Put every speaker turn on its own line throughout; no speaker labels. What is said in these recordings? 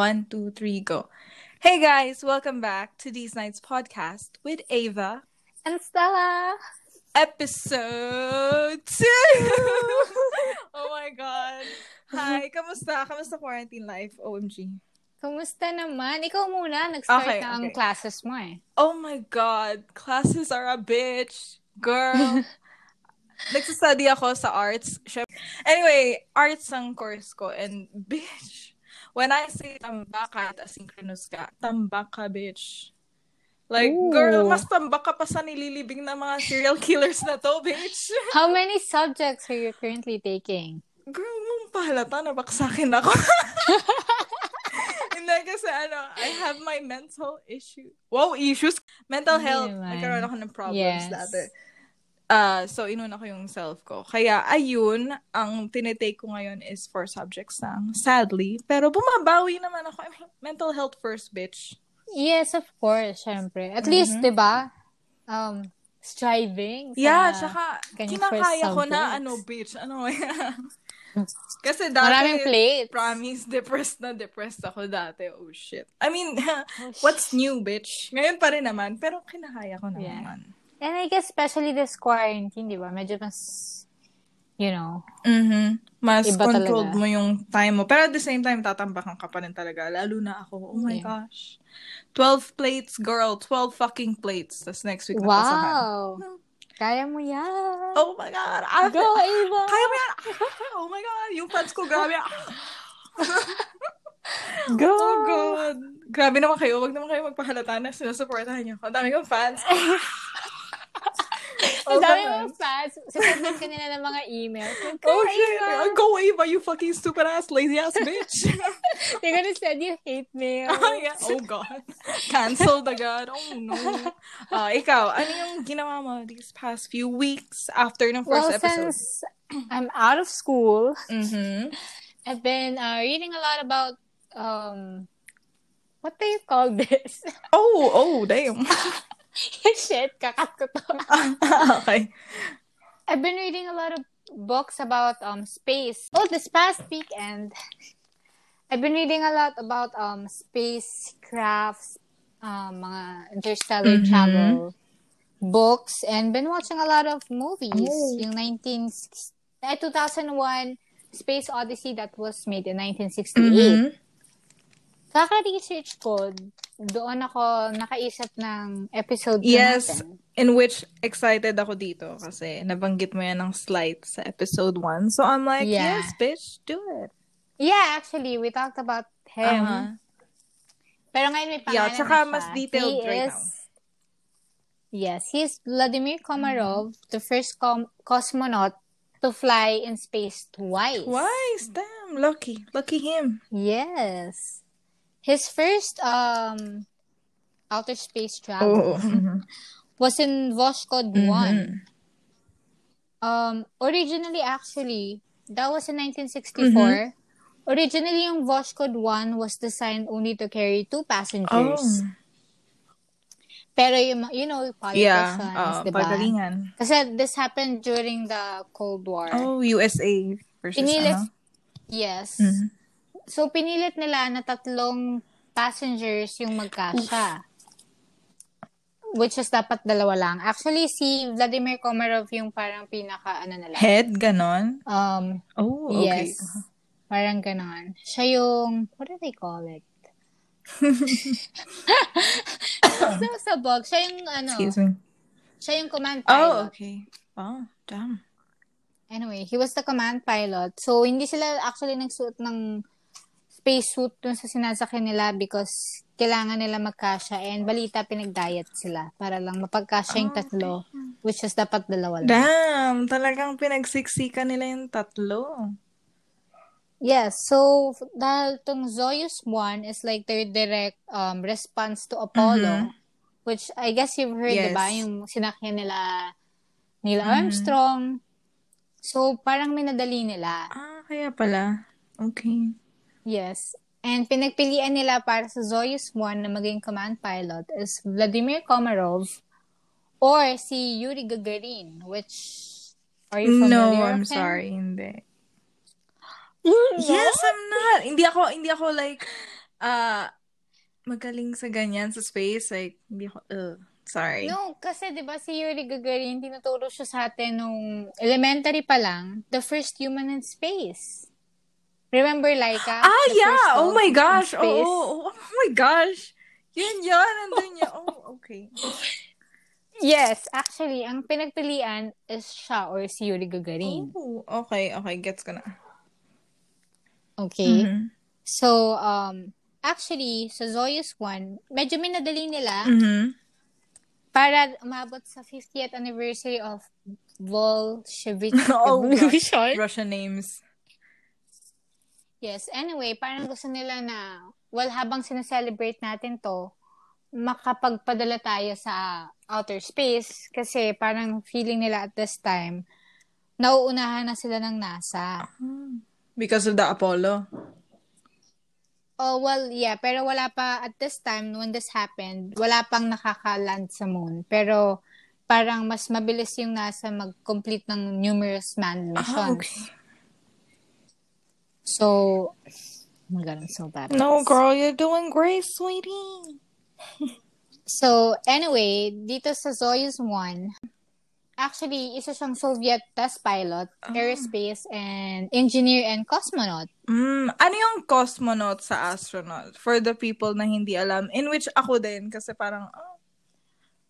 One, two, three, go. Hey guys, welcome back to These Nights podcast with Ava.
And Stella.
Episode 2! oh my God. Hi, kamusta? Kamusta quarantine life? OMG.
Kumusta naman? Ikaw muna, nag-start
Okay,
na ang
okay.
classes mo eh.
Oh my God. Classes are a bitch. Girl. Nagsastudy ako sa arts. Anyway, arts ang course ko. And bitch, when I say tambak ka at asynchronous ka, tambak ka, bitch. Like,
Ooh.
girl, mas tambak ka pa sa nililibing ng mga serial killers na to, bitch.
How many subjects are you currently taking?
Girl, mong pahalata, nabaksakin ako. Hindi kasi ano, I have my mental issue. Wow, issues. Mental
Hindi
health.
naman.
Nagkaroon ako ng problems
Yes.
dati. Ah, so inuna ko yung self ko. Kaya ayun, ang tinitake ko ngayon is four subjects lang. Sadly. Pero bumabawi naman ako. I mean, mental health first, bitch.
Yes, of course, syempre. At least, di ba? Um, striving. sa
Yeah, tsaka kinakaya ko na ano, bitch. Ano Kasi dati,
Maraming plates.
promise, depressed na depressed ako dati. Oh, shit. I mean,
Oh,
what's new, bitch? Ngayon pa rin naman, pero kinakaya ko na
Yeah. And I guess especially this quarantine, di ba? Medyo mas, you know,
Mhm. Mas
Iba
controlled
talaga.
mo yung time mo. Pero at the same time, tatambakan ka pa rin talaga. Lalo na ako. Oh my
Yeah.
gosh. 12 plates, girl. 12 fucking plates. Tapos next week, natasahan.
wow! Kaya mo yan!
Oh my God. Ah,
Go, Ava!
Kaya mo yan. Oh my God. Yung fans ko, grabe.
Go!
Oh God. Grabe naman kayo. Huwag naman kayo magpahalata na sinusuportahan niyo. Ang dami kong fans.
Ang
Oh,
dami mong fans. Sisendan ka nila ng mga emails.
Oh
"Go,
shit.
Ava!"
Go Ava, you fucking stupid ass, lazy ass bitch.
They're gonna send you hate mail.
oh, yeah. oh God. Cancelled agad. Oh no. Ah, ikaw, ano yung ginawa mo these past few weeks after ng first
well,
episode?
since I'm out of school,
Mm-hmm.
I've been uh, reading a lot about um, what do you call this?
Oh, oh, damn.
Shit, kakat ko to.
okay.
I've been reading a lot of books about um space. Oh, this past weekend, I've been reading a lot about um spacecrafts, um, mga interstellar
Mhm.
travel books, and been watching a lot of movies.
Oh.
Yung 19, eh, 2001 Space Odyssey that was made in 1968.
Mm-hmm.
Kaka-research ko, doon ako nakaisip ng episode
Yes.
natin.
In which, excited ako dito kasi nabanggit mo yan ng slight sa episode 1. So, I'm like,
Yeah.
yes, bitch, do it.
Yeah, actually, we talked about him.
Uh-huh.
Pero ngayon may pangalan
Yeah, tsaka
na siya.
mas detailed
he
right
is,
now.
Yes, he's Vladimir Komarov,
Mm-hmm.
the first com- cosmonaut to fly in space twice.
Twice, damn, lucky. Lucky him.
Yes. His first um outer space travel
Oh.
was in Voskhod
Mhm.
1. Um, originally, actually, that was in 1964.
Mm-hmm.
Originally, yung Voskhod 1 was designed only to carry two passengers.
Oh.
Pero yung, you know,
Yeah,
politicians,
uh,
di ba?
pagalingan.
Kasi this happened during the Cold War.
Oh, USA versus
Pinilit,
ano?
yes.
Mhm.
So, pinilit nila na tatlong passengers yung magkasya. Which is dapat dalawa lang. Actually, si Vladimir Komarov yung parang pinaka, ano nila.
Head, ganon?
Um,
Oh, okay.
Yes. Parang ganon. Siya yung, what do they call it? so, sa box, siya yung, ano,
Excuse me.
siya yung command
Oh,
pilot.
okay. Oh, damn.
Anyway, he was the command pilot. So, hindi sila actually nagsuot ng spacesuit dun sa sinasakyan nila because kailangan nila magkasya and balita pinag-diet sila para lang mapagkasya yung tatlo which is dapat dalawa lang.
Damn, talagang pinagsiksikan nila yung tatlo.
Yes, so dahil tong Soyuz 1 is like their direct um, response to Apollo which I guess you've heard,
Yes.
di ba? Yung sinakyan nila Neil Armstrong. So, parang minadali nila.
Ah, kaya pala. Okay.
Yes. And pinagpilian nila para sa Soyuz 1 na maging command pilot is Vladimir Komarov or si Yuri Gagarin, which are you familiar
No, I'm
with him?
sorry, hindi.
You
Yes, I'm not. Hindi ako, hindi ako like, ah, magaling sa ganyan sa space. Like, hindi ko, ugh, sorry.
No, kasi 'di ba si Yuri Gagarin tinuturo siya sa atin nung elementary pa lang, the first human in space. Remember Laika?
Ah, yeah! Oh my gosh! Oh, oh, oh, oh my gosh! Yun yun! Nandun niya. Oh, okay.
Yes, actually, ang pinagpilian is siya or si Yuri Gagarin.
Oh, okay, okay. Gets ko na.
Okay?
Mhm.
So, um, actually, sa Zoyus 1, medyo minadali nila
Mhm.
para umabot sa 50th anniversary of Bolshevik
Oh.
Revolution.
Russian names.
Yes, anyway, parang gusto nila na, well, habang sineselebrate natin to, makapagpadala tayo sa outer space kasi parang feeling nila at this time, nauunahan na sila ng NASA.
Because of the Apollo.
Oh, well, yeah, pero wala pa, at this time, when this happened, wala pang nakaka-land sa moon. Pero, parang mas mabilis yung NASA mag-complete ng numerous manned missions.
Ah, okay.
So, oh my God, I'm so bad.
No, girl, you're doing great, sweetie.
So, anyway, dito sa Soyuz 1, actually, isa siyang Soviet test pilot,
Ah.
aerospace, and engineer and cosmonaut.
Mm, ano yung cosmonaut sa astronaut? For the people na hindi alam. In which ako din. Kasi parang, oh,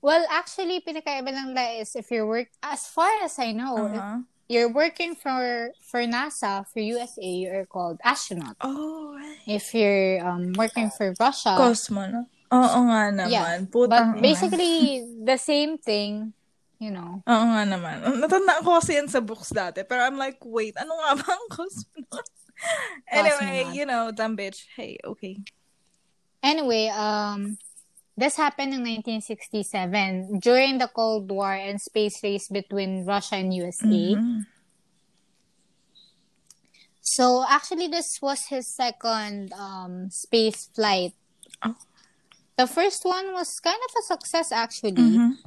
Well, actually, pinakaiba lang nila is if you work, as far as I know,
uh-huh.
You're working for for NASA, for USA, you're called astronaut.
Oh, right.
If you're um, working for Russia,
Cosmonaut. Oo nga naman.
yeah.
Putang
But basically, the same thing, you know.
Oo nga naman. Natandaan ko kasi yan sa books dati. Pero I'm like, wait, ano nga ba ang cosmonaut? anyway,
Cosmonaut.
you know, dumb bitch. Hey, okay.
Anyway, um, this happened in 1967 during the Cold War and space race between Russia and USA.
Mhm.
So actually, this was his second um, space flight.
Oh.
The first one was kind of a success actually.
Mhm.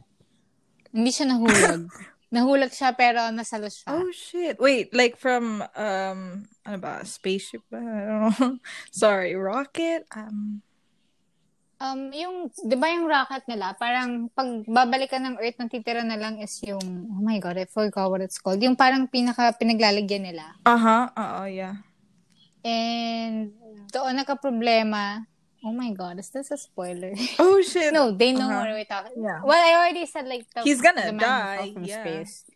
Hindi siya nahulog. nahulog siya pero nasalo siya.
Oh, shit. Wait, like from, um, ano ba, spaceship? I don't know. Sorry, rocket? Um,
Um, yung, di ba yung rocket nila, parang pag babalikan ng Earth, natitira na lang is yung, oh my God, I forgot what it's called. Yung parang pinaka pinaglalagyan nila.
aha, oo, yeah.
And doon nagka-problema. Oh my God, is this a spoiler?
Oh, shit.
no, they know
Uh-huh.
what we're talking
Yeah.
Well, I already said like the,
He's gonna
the man
die,
from
yeah.
space.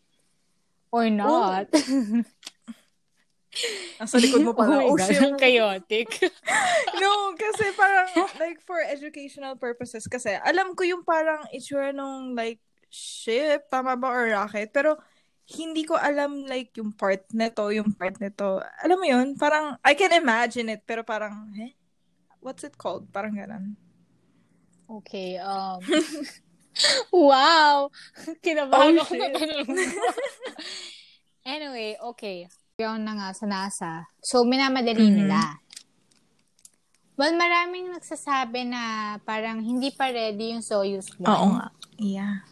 Or not.
Nasa likod mo pala.
oh
Oh, shit.
ang chaotic.
no, kasi parang, like, for educational purposes, kasi, alam ko yung parang itsura nung, like, ship, tama ba, or rocket, pero, hindi ko alam, like, yung part nito, yung part nito. Alam mo yun? Parang, I can imagine it, pero parang, eh? What's it called? Parang ganun.
okay, um... wow! Kinabahan
Oh,
ako na. Anyway, okay. Yun na nga sa NASA. So, minamadali
Mhm.
nila. Well, maraming nagsasabi na parang hindi pa ready yung Soyuz 1.
Oo nga. Yeah.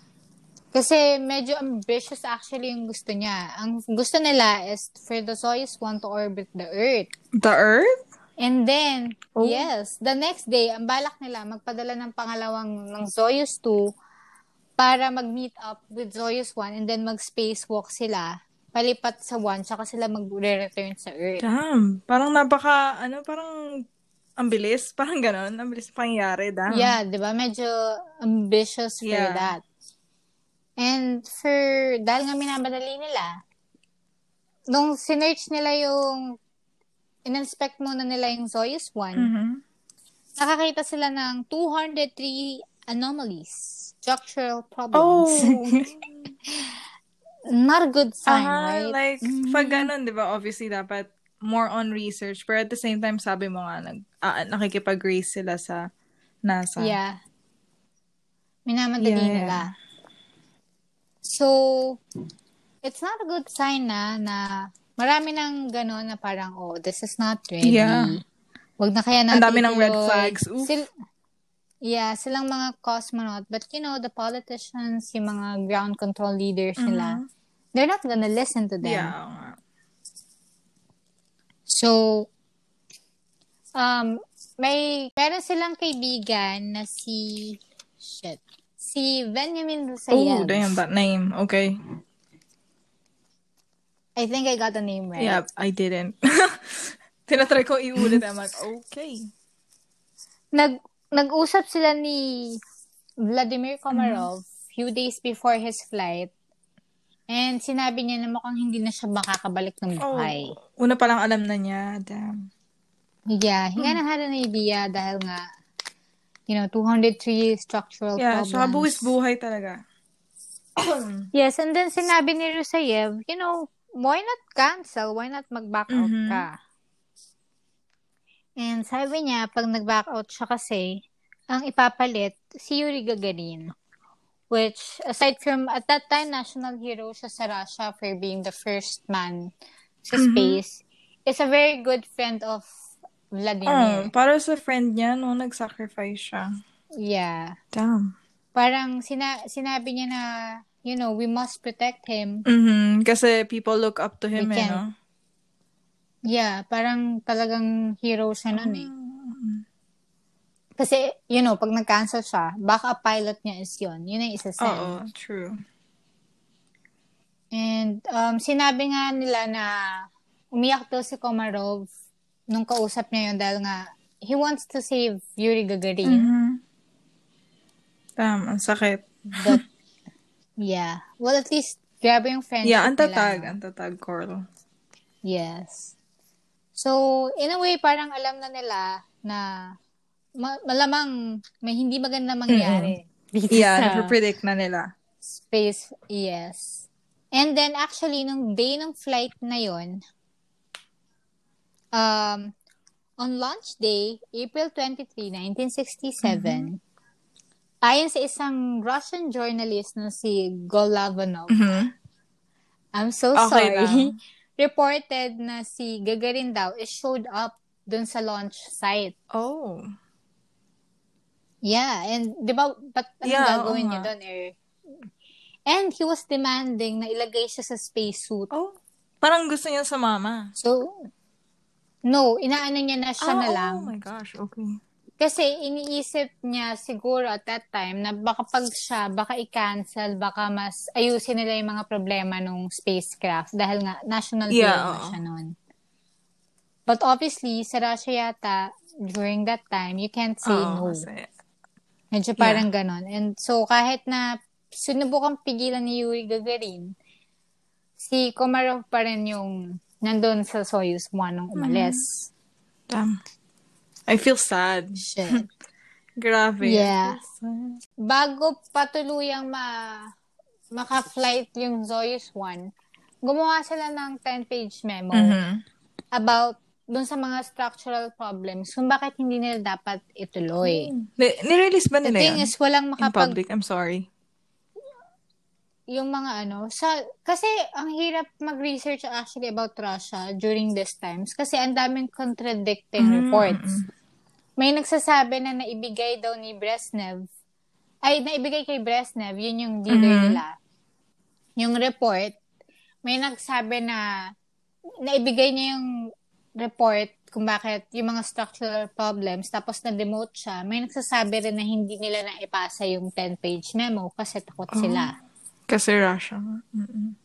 Kasi medyo ambitious actually yung gusto niya. Ang gusto nila is for the Soyuz 1 to orbit the Earth.
The Earth?
And then,
Oh.
yes, the next day, ang balak nila magpadala ng pangalawang ng Soyuz 2 para mag-meet up with Soyuz 1 and then mag-spacewalk sila palipat sa 1 tsaka sila mag-return sa Earth.
Damn. Parang napaka, ano, parang, ang bilis. Parang ganun. Ang bilis pangyari. Damn.
Yeah, 'di ba? Medyo ambitious for
Yeah.
that. And for dahil nga minamadali nila, nung sinearch nila yung in-inspect muna nila yung Soyuz 1,
Mhm.
nakakita sila ng 203 anomalies, structural
Oh.
Not a good sign,
Aha,
right?
like,
Mhm.
pag ganun, di ba, obviously, dapat more on research. Pero at the same time, sabi mo nga, nag, ah, nakikipag-race sila sa NASA.
Yeah. Minamadali
Yeah.
nila. So, it's not a good sign na na marami nang gano'n na parang, oh, this is not ready.
Yeah.
Wag na kaya
Ang
natin
dami ng red flags. Oof.
Sil- yeah, silang mga cosmonaut. But, you know, the politicians, yung mga ground control leaders nila,
Mhm.
they're not gonna listen to them.
Yeah.
So, Um, may, meron silang kaibigan na si, shit, si Benjamin Rusayev.
Oh, damn, that name. Okay.
I think I got the name right.
Yeah, I didn't. Tinatry ko iulit. I'm like, okay.
Nag, nag-usap sila ni Vladimir Komarov few days before his flight. And sinabi niya na mukhang hindi na siya makakabalik ng buhay.
Oh, una pa lang alam na niya. Damn.
Yeah, hinga na hara na idea dahil nga, you know, 203 structural
Yeah,
problems.
saka buwis buhay talaga.
Yes, and then sinabi ni Rusayev, you know, why not cancel? Why not mag-back out
Mhm.
ka? And sabi niya, pag nag-back out siya kasi, ang ipapalit, si Yuri Gagarin. Which, aside from, at that time, national hero siya sa Russia for being the first man sa
Mhm.
space, is a very good friend of
Oh,
Vladimir.
para sa friend niya, no, nag-sacrifice siya.
Yeah.
Damn.
Parang sina- sinabi niya na, you know, we must protect him.
Mhm, kasi people look up to him,
We
eh, no?
Yeah, parang talagang hero siya nun eh.
Mm.
Kasi, you know, pag nag-cancel siya, baka pilot niya is yun. Yun ang isa-send.
Oo, true.
And um, sinabi nga nila na umiyak daw si Komarov nung kausap niya yun dahil nga he wants to save Yuri Gagarin.
Mhm. Damn, ang sakit.
But, yeah. Well, at least, grabe yung friendship
Yeah, ang tatag. Ang tatag, Coral.
Yes. So, in a way, parang alam na nila na ma- malamang may hindi maganda mangyari. dito
Yeah,
sa
predict na nila.
space, yes. And then, actually, nung day ng flight na yon um, on launch day, April 23, 1967, ayon sa isang Russian journalist na si Golavanov,
Mhm.
I'm so
Okay
sorry.
lang.
Reported na si Gagarin daw is showed up dun sa launch site.
Oh.
Yeah, and di ba, ba't anong
Yeah,
gagawin niya
nga.
dun? Eh? And he was demanding na ilagay siya sa spacesuit.
Oh. Parang gusto niya sa mama.
So, no, inaano niya na siya
Ah,
na lang.
Oh my gosh, okay.
Kasi iniisip niya siguro at that time na baka pag siya, baka i-cancel, baka mas ayusin nila yung mga problema ng spacecraft dahil nga national
Yeah,
na siya noon. But obviously, sa Russia yata, during that time, you can't say
Oo,
no.
kasi-
Medyo parang ganon. And so, kahit na sinubukang pigilan ni Yuri Gagarin, si Komarov pa rin yung nandun sa Soyuz 1 nung umalis.
Damn. I feel sad.
Shit.
Grabe.
Yeah.
Sad.
Bago patuluyang ma maka-flight yung Soyuz 1, gumawa sila ng 10-page memo
Mhm.
about dun sa mga structural problems kung bakit hindi nila dapat ituloy.
Ni- nirelease ba
The
nila
thing
yan?
is, walang
In
makapag
public? I'm sorry.
Yung mga ano, sa, kasi ang hirap mag-research actually about Russia during these times kasi ang daming contradicting
Mm,
reports.
mm,
May nagsasabi na naibigay daw ni Brezhnev, ay, naibigay kay Brezhnev, yun yung leader
Mhm.
nila. Yung report, may nagsabi na naibigay niya yung report kung bakit yung mga structural problems, tapos na-demote siya. May nagsasabi rin na hindi nila na ipasa yung 10-page memo kasi takot
Oh. Kasi Russia. Mm-mm.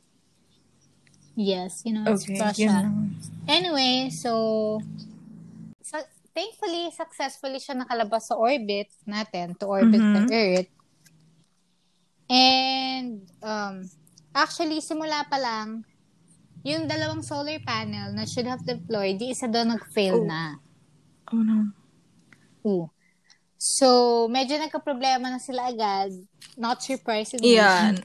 Yes, you know, it's
Okay,
Russia.
yun lang.
Anyway, so, so, thankfully, successfully siya nakalabas sa orbit natin, to orbit the
Mhm.
Earth. And, um, actually, simula pa lang, yung dalawang solar panel na should have deployed, di isa doon nag-fail
Oh.
na.
Oh no.
Oo. So, medyo nagka-problema na sila agad. Not surprisingly.
Yeah.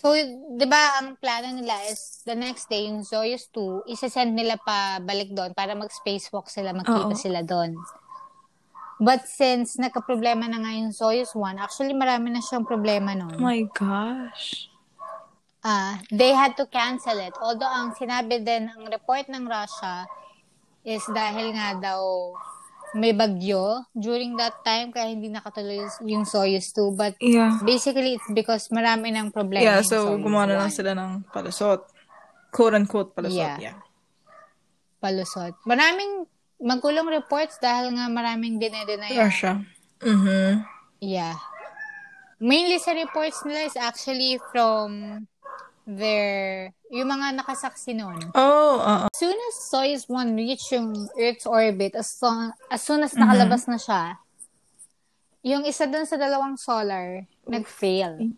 So, di ba, ang plano nila is the next day, yung Soyuz 2, isasend nila pa balik doon para mag-spacewalk sila, magkita
Oo.
sila doon. But since nagka-problema na nga yung Soyuz 1, actually marami na siyang problema
Oh
noon.
my gosh.
Ah, they had to cancel it. Although ang sinabi din ng report ng Russia is dahil nga daw may bagyo during that time kaya hindi nakatuloy yung Soyuz 2. But
Yeah.
basically, it's because marami ng problema
Yeah, so gumawa na
1.
lang sila ng palusot. Quote-unquote palusot,
Yeah.
yeah.
palusot. Maraming magulong reports dahil nga maraming dinedeny.
Russia. Mm-hmm.
Yeah. Mainly sa reports nila is actually from their, yung mga nakasaksi noon.
Oh, uh,
As soon as Soyuz 1 reached yung Earth's orbit, as, so, as soon as nakalabas na siya, yung isa dun sa dalawang solar, nag-fail.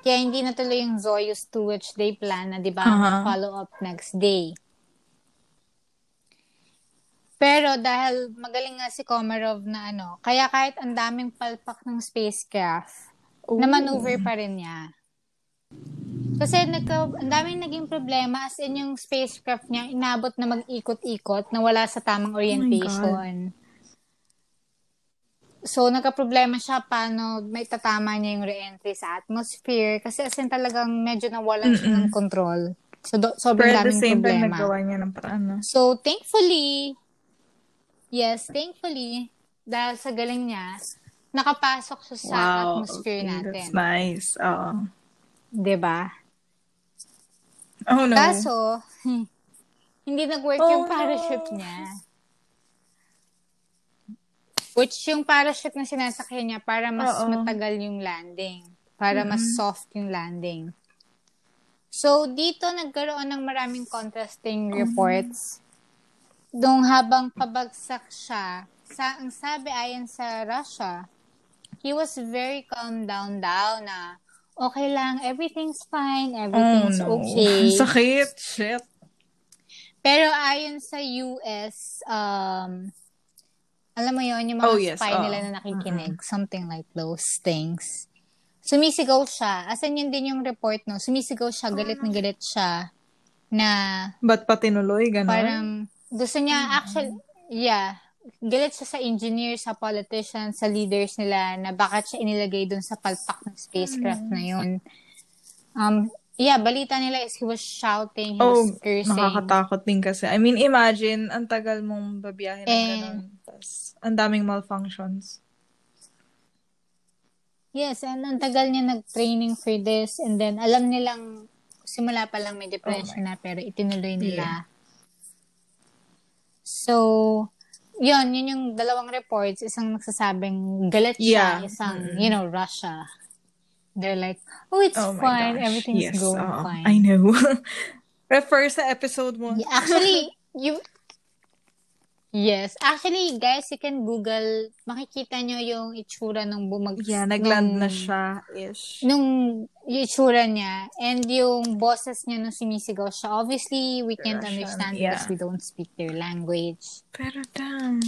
Kaya hindi natuloy yung Soyuz 2 which they plan na, di ba,
Uh-huh.
follow up next day. Pero dahil magaling nga si Komarov na ano, kaya kahit ang daming palpak ng spacecraft, na maneuver pa rin niya. Kasi nagka, ang daming naging problema as in yung spacecraft niya inabot na mag-ikot-ikot na wala sa tamang orientation. so, nagka-problema siya paano may tatama niya yung re-entry sa atmosphere kasi as in talagang medyo nawalan siya ng control. So, do,
Pero
sobrang
the
daming
same time,
problema.
nagawa niya ng paraan, no?
So, thankfully, yes, thankfully, dahil sa galing niya, nakapasok siya sa atmosphere
okay,
natin.
That's nice. Oo.
'Di ba?
Oh, no.
Kaso, hindi nag-work
Oh,
yung parachute niya. Which yung parachute na sinasakyan niya para mas
Oo.
matagal yung landing. Para mas soft yung landing. So, dito nagkaroon ng maraming contrasting reports. Nung habang pabagsak siya, sa, ang sabi ayon sa Russia, he was very calm down daw na okay lang, everything's fine,
oh,
everything's
no.
okay.
Sakit. Shit.
Pero ayon sa US, um, alam mo yon yung mga
Oh, yes,
spy
oo.
nila na nakikinig, something like those things. Sumisigaw siya. Asan yun din yung report, no? Sumisigaw siya, galit na galit siya na
Ba't pa tinuloy? Ganon?
parang gusto niya, actually, yeah, galit siya sa engineers, sa politicians, sa leaders nila na bakit siya inilagay dun sa palpak ng spacecraft na yun. Um, yeah, balita nila is he was shouting, he
Oh,
was cursing.
nakakatakot din kasi. I mean, imagine, ang tagal mong babiyahe ng
Eh.
ganon. Tapos, ang daming malfunctions.
Yes, and ang tagal niya nag-training for this and then alam nilang simula pa lang may depression na pero itinuloy nila. So, yun, yun yung dalawang reports. Isang nagsasabing galit siya,
Yeah.
isang, you know, Russia. They're like, oh, it's
Oh
fine.
gosh.
Everything's
yes,
going
oo.
fine.
I know. Refer sa episode mo.
Yeah, actually, you... Yes. Actually, guys, you can Google, makikita nyo yung itsura ng bumag...
Yeah, nagland
nung-
na siya, ish.
nung yung itsura niya and yung boses niya nung sumisigaw siya. Obviously, we can't
Russian,
understand
yeah.
because we don't speak their language.
Pero damn.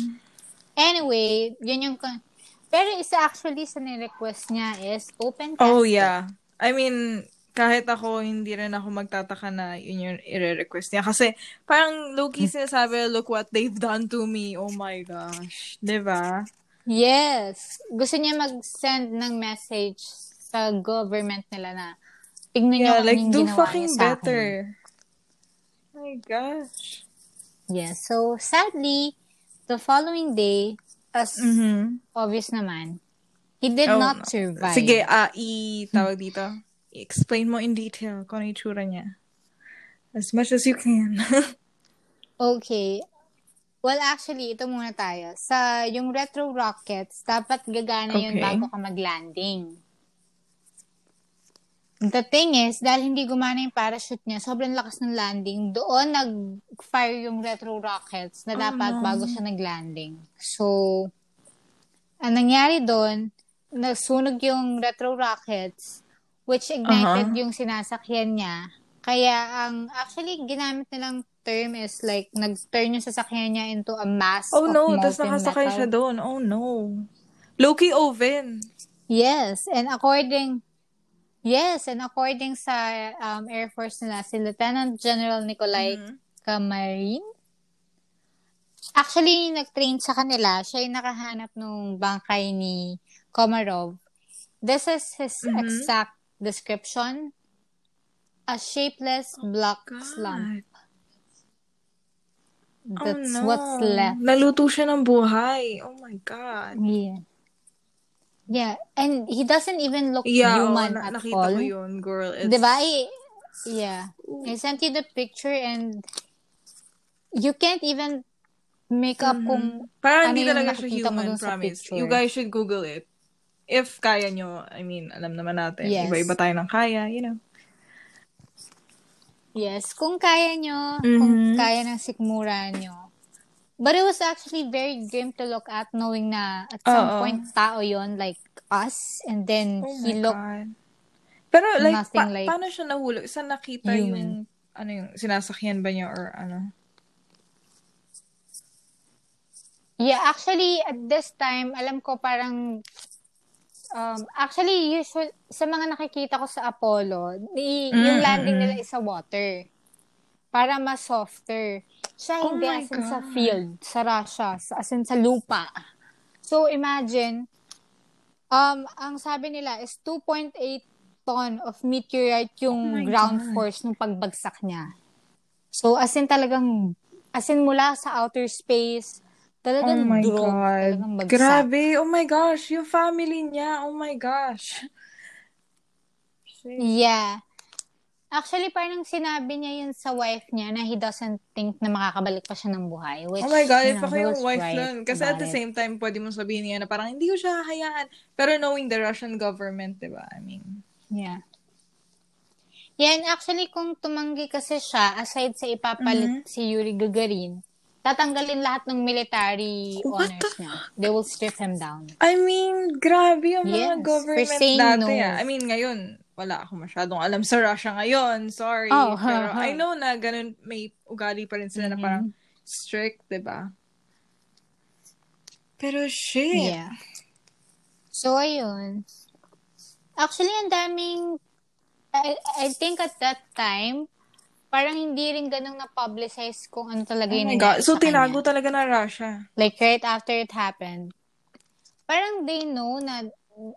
Anyway, yun yung... con- Pero isa actually sa ni-request niya is open casket.
Oh, yeah. I mean, kahit ako, hindi rin ako magtataka na yun yung i-request niya. Kasi, parang low-key sinasabi, look what they've done to me. Oh my gosh. ba?
Yes. Gusto niya mag-send ng message sa government nila na tignan niyo
Yeah,
kung
like, do fucking
sa akin.
better. my gosh.
Yes. So, sadly, the following day, as
Mhm.
obvious naman, he did
Oh,
not
no.
survive.
Sige, ah, i-tawag dito. I-explain mo in detail kung ano yung tsura niya. As much as you can.
Okay. Well, actually, ito muna tayo. Sa yung retro rockets, dapat gagana yun
Okay.
bago ka mag-landing. The thing is, dahil hindi gumana yung parachute niya, sobrang lakas ng landing, doon nag-fire yung retro rockets na dapat
no.
bago siya nag-landing. So, ang nangyari doon, nasunog yung retro rockets, which ignited
Uh-huh.
yung sinasakyan niya. Kaya ang actually ginamit nilang term is like nag-turn yung sasakyan niya into a mass
oh
of
no, tapos nakasakay
metal.
siya doon. Oh no. Loki oven.
Yes, and according Yes, and according sa um, Air Force nila, si Lieutenant General Nikolai
Mhm.
Kamarin, actually, nag-train sa kanila. Siya yung nakahanap nung bangkay ni Komarov. This is his
Mhm.
exact description. A shapeless black slump. That's
oh, no.
what's left.
Naluto siya ng buhay. Oh my God.
Yeah. Yeah, and he doesn't even look
Yeah, oo,
human
na-
at
nakita
all.
ko yun, girl. It's...
Diba? I, yeah. I sent you the picture and you can't even makeup
Mhm.
kung
Parang
ano
hindi talaga siya human, promise. You guys should Google it. If kaya nyo, I mean, alam naman natin,
Yes.
iba-iba tayo ng kaya, you know.
Yes, kung kaya nyo, kung
Mhm.
kaya ng sikmura nyo. But it was actually very grim to look at knowing na at some
Oo.
point tao yon like us and then
Oh
he looked
God. Pero like, pa-
like
paano siya nahulog? Saan nakita
human.
yung, ano yung, sinasakyan ba niya or ano?
Yeah, actually, at this time, alam ko parang, um, actually, usual, sa mga nakikita ko sa Apollo, i- yung
Mm,
landing
mm,
nila is sa water. Para mas softer. Siya
Oh
hindi, as in sa
God.
field, sa Russia, sa, as in sa lupa. So, imagine, um, ang sabi nila is 2.8 ton of meteorite
Oh
yung
my
ground
God.
force nung pagbagsak niya. So, as in talagang, as in mula sa outer space,
Oh
talagang
my
drone,
God.
talagang bagsak.
Grabe. Oh my gosh. Yung family niya. Oh my gosh. Shit.
Yeah. Actually, parang sinabi niya yun sa wife niya na he doesn't think na makakabalik pa siya ng buhay. Which,
Oh my God,
you
if
know,
ako
he
yung
was
wife
right
nun. Kasi at
about
the
it.
same time, pwede mo sabihin niya na parang hindi ko siya hahayaan. Pero knowing the Russian government, di ba? I mean,
Yeah. Yeah, and actually, kung tumanggi kasi siya, aside sa ipapalit
Mhm.
si Yuri Gagarin, tatanggalin lahat ng military
What
honors niya. They will strip him down.
I mean, grabe yung mga
Yes, for
government dati.
no.
ah. I mean, ngayon, wala ako masyadong alam sa Russia ngayon. Sorry.
Oh,
Pero
ha, ha.
I know na ganun, may ugali pa rin sila na
Mhm.
parang strict, di ba? Pero shit.
Yeah. So, ayun. Actually, ang daming, I, I think at that time, parang hindi rin ganun na-publicize kung ano talaga
Oh
yung nangyari
So,
sa kanya.
tinago talaga na Russia.
Like, right after it happened. Parang they know na,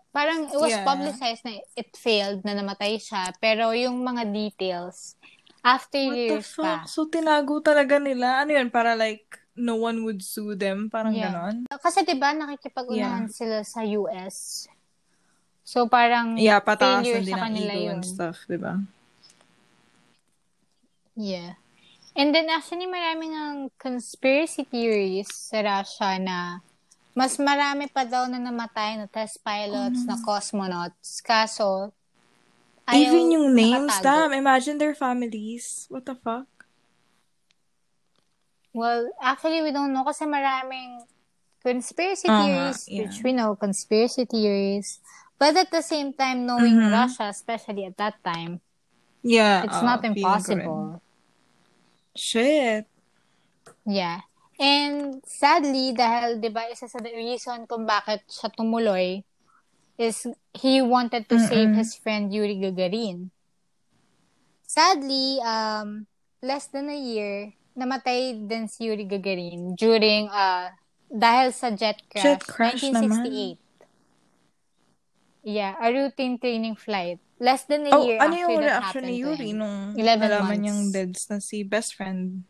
parang it was
Yeah.
publicized na it failed, na namatay siya. Pero yung mga details, after
What the
years
fuck?
pa.
So, tinago talaga nila? Ano yun? Para like, no one would sue them? Parang
Yeah.
ganon?
Kasi 'di ba nakikipag-unahan sila sa US. So parang
Yeah,
failure
din
sa kanila yun.
and stuff, di ba?
Yeah. And then actually maraming ang conspiracy theories sa Russia na mas marami pa daw na namatay na test pilots, na cosmonauts. Kaso, ayaw.
Even yung names,
nakatago.
damn, imagine their families. What the fuck?
Well, actually, we don't know kasi maraming conspiracy
nga,
theories,
yeah.
which we know, conspiracy theories. But at the same time, knowing
Mhm.
Russia, especially at that time,
Yeah.
it's
oo,
not impossible.
Shit.
Yeah. And sadly, dahil, di ba, isa sa the reason kung bakit siya tumuloy is he wanted to save
Mm-mm.
his friend Yuri Gagarin. Sadly, um, less than a year, namatay din si Yuri Gagarin during, uh, dahil sa jet crash,
Jet crash
1968. Yeah, a routine training flight. Less than a
Oh,
year
ano
after
yung reaction ni Yuri nung
11
nalaman
months.
niyang deads na si best friend?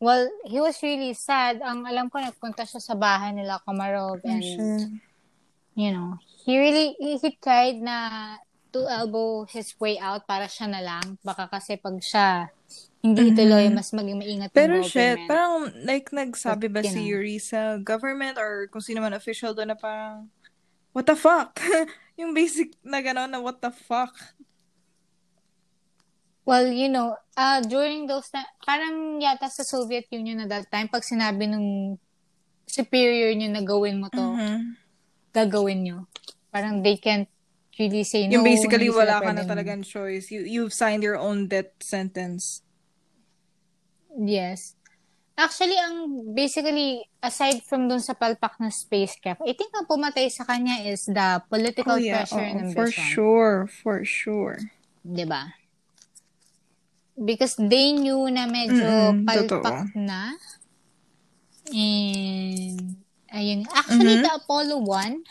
Well, he was really sad. Ang alam ko, nagpunta siya sa bahay nila, Komarov,
Oh,
and,
shit.
you know, he really, he, he tried na to elbow his way out para siya na lang. Baka kasi pag siya hindi
Mhm.
ituloy, mas maging maingat yung
Pero
government.
shit, parang like nagsabi ba
But,
si. Yuri sa government or kung sino man official doon na parang, what the fuck? yung basic na gano'n na what the fuck?
Well, you know, uh, during those time, parang yata sa Soviet Union na that time, pag sinabi nung superior nyo na gawin mo to,
Mhm.
gagawin nyo. Parang they can't really say no.
Yung basically wala ka na talagang choice. You, you've signed your own death sentence.
Yes. Actually, ang basically, aside from dun sa palpak na spacecraft, I think ang pumatay sa kanya is the political
Oh yeah,
pressure and
oo, for sure, for sure.
ba? Because they knew na medyo
Mm-mm,
palpak
totoo.
na. And, ayun. Actually,
Mhm.
the Apollo 1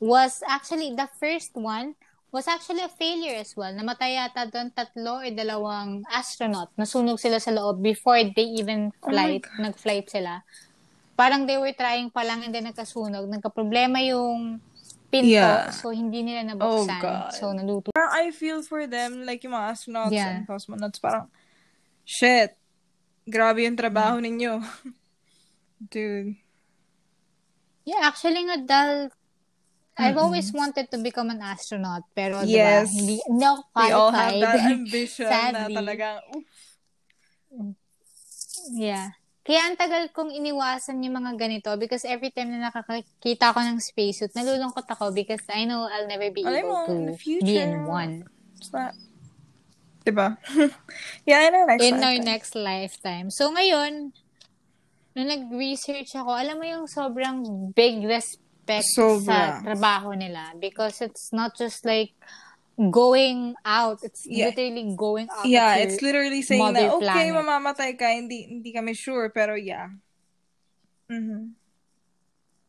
was actually, the first one was actually a failure as well. Namatay yata doon tatlo o dalawang astronaut. Nasunog sila sa loob before they even
Oh
flight. nag-flight sila. Parang they were trying pa lang and then nagkasunog. Nagka-problema yung pinto.
Yeah.
So, hindi nila
Oh,
nabuksan.
God.
so, naluto.
Parang I feel for them, like yung mga astronauts
Yeah.
and cosmonauts, parang, shit. grabe yung trabaho ninyo. Dude.
Yeah, actually nga, dahil I've always wanted to become an astronaut, pero
Yes.
diba, hindi, hindi ako
We all have
qualified.
that ambition na
Sadly.
talagang, oof.
Yeah. Kaya ang tagal kong iniwasan yung mga ganito because every time na nakakita ko ng spacesuit, nalulungkot ako because I know I'll never be
Alam mo,
able
in
to
the future,
be in one.
It's not, diba? yeah, in our next
in our
lifetime.
next lifetime. So ngayon, nung nag-research ako, alam mo yung sobrang big respect
Sobra.
sa trabaho nila because it's not just like going out. It's
Yeah.
literally going out.
Yeah, it's literally saying na, okay,
planet.
mamamatay ka, hindi, hindi kami sure, pero yeah. Mm-hmm.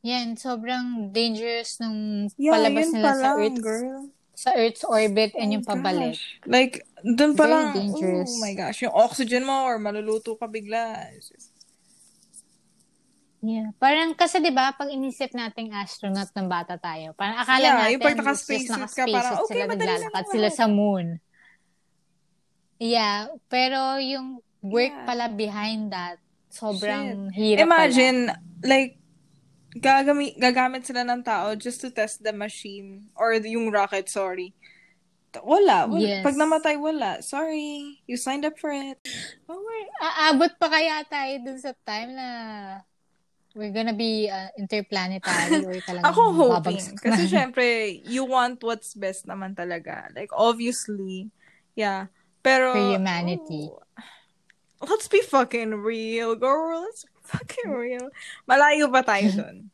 Yan, sobrang dangerous nung
Yeah,
palabas nila
pa
sa
lang,
Earth,
girl.
sa Earth's orbit and
Oh
yung pabalik.
gosh. Like, dun pa
Very
lang,
dangerous.
oh my gosh, yung oxygen mo or maluluto ka bigla. It's just-
Yeah. Parang kasi 'di ba pag inisip nating astronaut ng bata tayo, parang akala
Yeah,
natin
yung pag naka-spacesuit ka, parang, okay,
sila
madali lang
naglalakad sila sa moon. Yeah, pero yung work
Yeah.
pala behind that, sobrang
Shit.
hirap
Imagine, like, gagami, gagamit sila ng tao just to test the machine or yung rocket, sorry. Wala. wala.
Yes.
Pag namatay, wala. Sorry. You signed up for it.
pala. Aabot pa kaya tayo dun sa time na we're gonna be uh, interplanetary or talagang
Ako hoping. Kasi syempre, you want what's best naman talaga. Like, obviously. Yeah. Pero,
For humanity.
oh, let's be fucking real, girl. Let's be fucking real. Malayo pa tayo dun.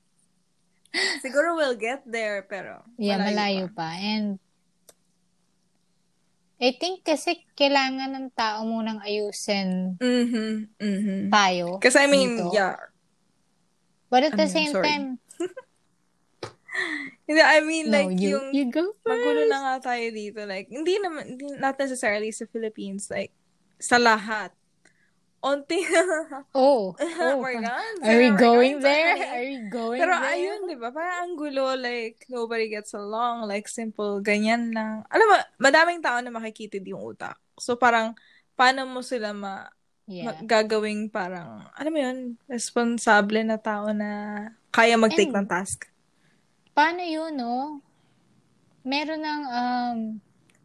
Siguro we'll get there, pero
Yeah, malayo pa. And I think kasi kailangan ng tao munang ayusin
Mhm, mhm.
tayo.
Kasi I mean,
dito.
yeah.
But at the
Ano,
same
sorry.
time,
Hindi, I mean,
no,
like,
you,
yung
you go
magulo na nga tayo dito. Like, hindi naman, hindi, not necessarily sa Philippines. Like, sa lahat. Onti
Oh,
oh,
oh.
God.
Are we going there?
honey.
Are we going
Pero
there?
ayun, di ba? Parang ang gulo, like, nobody gets along, like, simple, ganyan lang. Alam mo, madaming tao na makikitid yung utak. So, parang, paano mo sila ma,
Yeah.
gagawing parang, alam mo yun, responsable na tao na kaya mag-take
And-
ng task.
Paano yun, no? Meron ng um,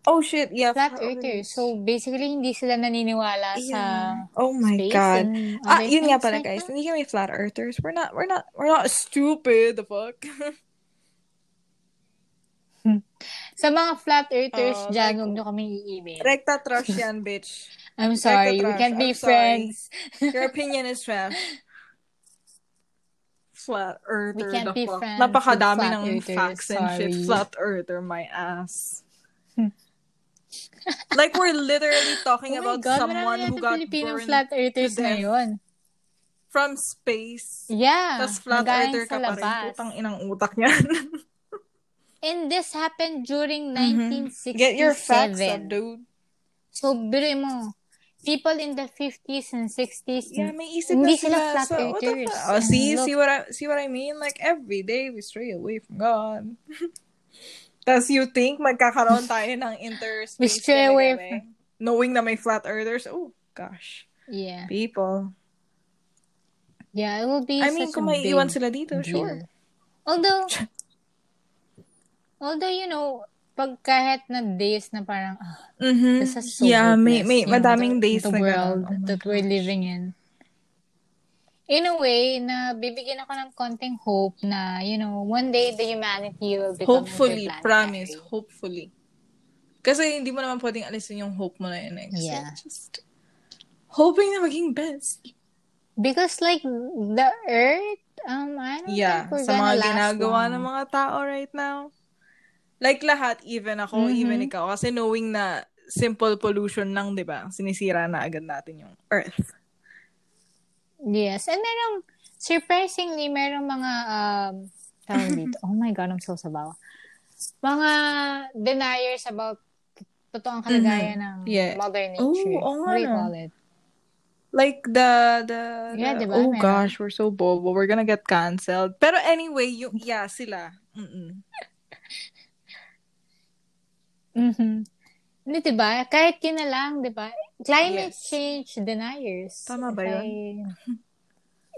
Oh, shit, yeah.
flat earthers. So, basically, hindi sila naniniwala sa
Yeah. Oh my
space
God. Ah, yun nga pala,
like
guys.
that.
Hindi kami flat earthers. We're not, we're not, we're not stupid. The fuck?
Sa mga flat earthers
Oh,
dyan, huwag nyo kami i-email.
Rekta trash yan, bitch.
I'm sorry, we can't be
I'm
friends.
Your opinion is trash. Flat earther,
can't
the
be
fuck.
friends
Napakadami ng
earthers,
facts and shit.
sorry.
Flat earther, my ass. like, we're literally talking
Oh
about
God,
someone who got
Filipino
burned
flat earthers
to death.
ngayon.
from space.
Yeah.
Tapos flat earther ka pa rin. Putang inang utak niyan.
And this happened during
Mhm.
1967.
Get your facts up, dude.
So, biruin mo, people in the 50s and 60s,
Yeah, may isip
hindi sila
sila.
flat
So,
earthers.
Oh, see,
look,
see what I see what I mean? Like every day we stray away from God. Tapos you think magkakaroon tayo ng interspace
We stray away
kami, knowing na may flat earthers? Oh, gosh.
Yeah.
People.
Yeah, it will be
I mean, kung may iwan sila dito,
deal.
sure.
Although, although, you know, pag kahit na days na parang, ah,
Mm-hmm.
this is so
yeah, may, may
know,
madaming
the,
days
the
na
world.
Oh
that we're
gosh.
living in. In a way, na bibigyan ako ng konting hope na, you know, one day the humanity will become
Hopefully, promise, hopefully. Kasi hindi mo naman pwedeng alisin yung hope mo na yun. Eh. So,
Yeah.
just hoping na maging best.
Because like, the earth, um, I don't
Yeah,
think we're
sa
gonna
mga ginagawa
long.
ng mga tao right now. Like lahat, even ako,
Mhm.
even ikaw. Kasi knowing na simple pollution lang, di ba? Sinisira na agad natin yung earth.
Yes. And merong, surprisingly, merong mga, um, tawag dito. Oh my God, I'm so sabaw. Mga deniers about totoong kalagayan ng
Mm-hmm. Yeah.
Mother
Oh,
Nature.
oo
What
nga
do you call it?
Like the, the,
Yeah,
the-
diba?
oh
Meron.
gosh, we're so bobo. We're gonna get canceled. Pero anyway, yung, yeah, sila. Mm-mm.
Mhm. Hindi, diba? Kahit yun na lang, diba? climate
Yes.
change deniers.
Tama ba yun?
I-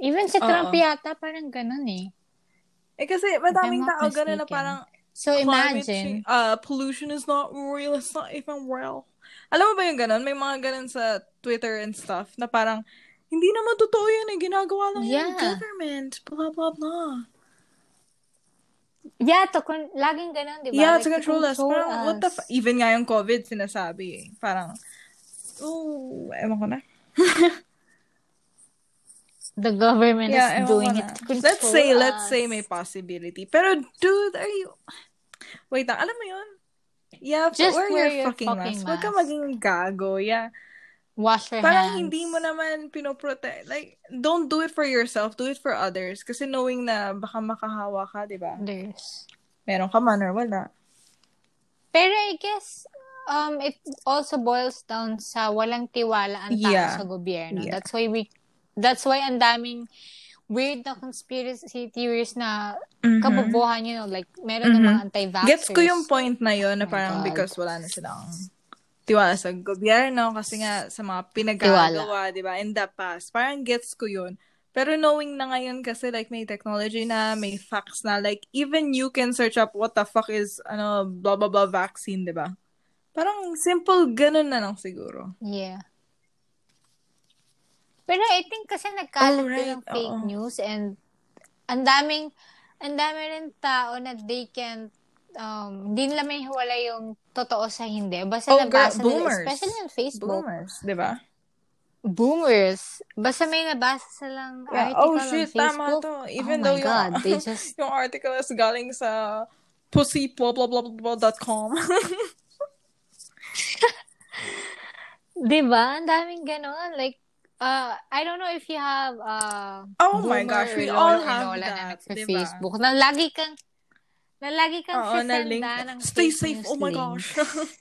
Even si Trump
Oo.
yata, parang ganun eh.
Eh kasi madaming tao ganun na parang
So,
climate
imagine.
change, uh, pollution is not real, it's not even real. Alam mo ba yung ganun? May mga ganun sa Twitter and stuff na parang, hindi naman totoo yun eh, ginagawa lang
Yeah.
government, blah, blah, blah.
Yeah, to con- laging ganun, di ba?
Yeah,
Like,
to control us. Parang, what the
us.
f- Even nga yung COVID, sinasabi eh. Parang, oh, ewan ko na.
The government
Yeah,
is doing it
Let's say, let's
us.
say may possibility. Pero, dude, are you... Wait lang, alam mo yun? Yeah,
Just
wear,
wear
your,
your
fucking,
fucking
mask. Huwag ka
mask.
maging gago. Yeah.
Wash your
Parang
hands.
hindi mo naman pinoprotect. Like, don't do it for yourself. Do it for others. Kasi knowing na baka makahawa ka, di ba?
Others.
Meron ka man or wala.
Pero I guess, um, it also boils down sa walang tiwala ang tao
Yeah.
sa gobyerno.
Yeah.
That's why we, that's why ang daming weird na conspiracy theories na kabobohan, you know, like, meron ng mga anti-vaxxers.
Mm-hmm. Gets ko yung point na yun na
Oh
parang
God.
because wala na silang tiwala sa gobyerno kasi nga sa mga pinagagawa, di ba, in the past. Parang gets ko yun. Pero knowing na ngayon kasi like may technology na, may facts na, like even you can search up what the fuck is, ano, blah blah blah vaccine, di ba? Parang simple ganun na lang siguro.
Yeah. Pero I think kasi nagkalat
Oh, right.
ng fake
Oo.
news and ang daming ang dami rin tao na they can um, hindi nila may hiwala yung totoo sa hindi. Basta
Oh, girl,
nabasa
boomers.
nila, especially on Facebook.
Boomers, di ba?
Boomers. Basta may nabasa silang
Yeah.
article
Oh
on
shit,
Facebook.
tama to.
oh
Even though
my God,
yung,
they just,
yung article is galing sa pussy blah blah blah blah, blah dot com.
di ba? Ang daming ganon. Like, uh, I don't know if you have, uh,
Oh my gosh, we all have
na
that,
nagsa-
diba?
Facebook. Na lagi kang, na lagi kang
Oo,
sisenda ng
Stay safe. Oh my gosh.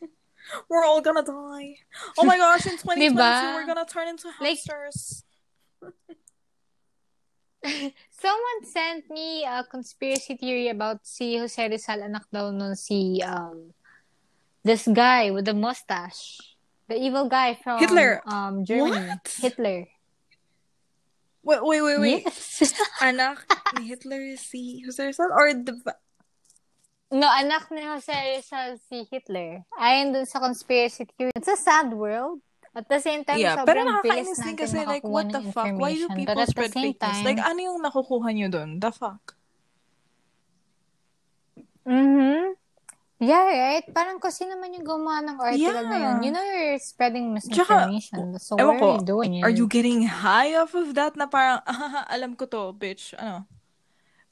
we're all gonna die. Oh my gosh, in 2022,
Diba?
we're gonna turn into
Like-
hamsters.
Someone sent me a conspiracy theory about si Jose Rizal, anak daw nun si, um, this guy with the mustache. The evil guy from,
Hitler.
um, Germany.
What?
Hitler.
Wait, wait, wait, wait.
Yes.
Anak ni Hitler si Jose Rizal or the
no, anak ni Jose Rizal si Hitler. Ayon dun sa conspiracy theory. It's a sad world. At the same time,
Yeah, pero nakakainis din kasi like what the fuck? Why do people
But at
spread
the same
fake news?
time,
Like ano yung nakukuha nyo dun? The fuck?
Mm-hmm. Yeah, right? Parang kasi naman yung gumawa ng article na yun.
Yeah.
You know you're spreading misinformation. so what
ko,
are you doing?
Are you getting high off of that na parang, ah, alam ko to, bitch, ano?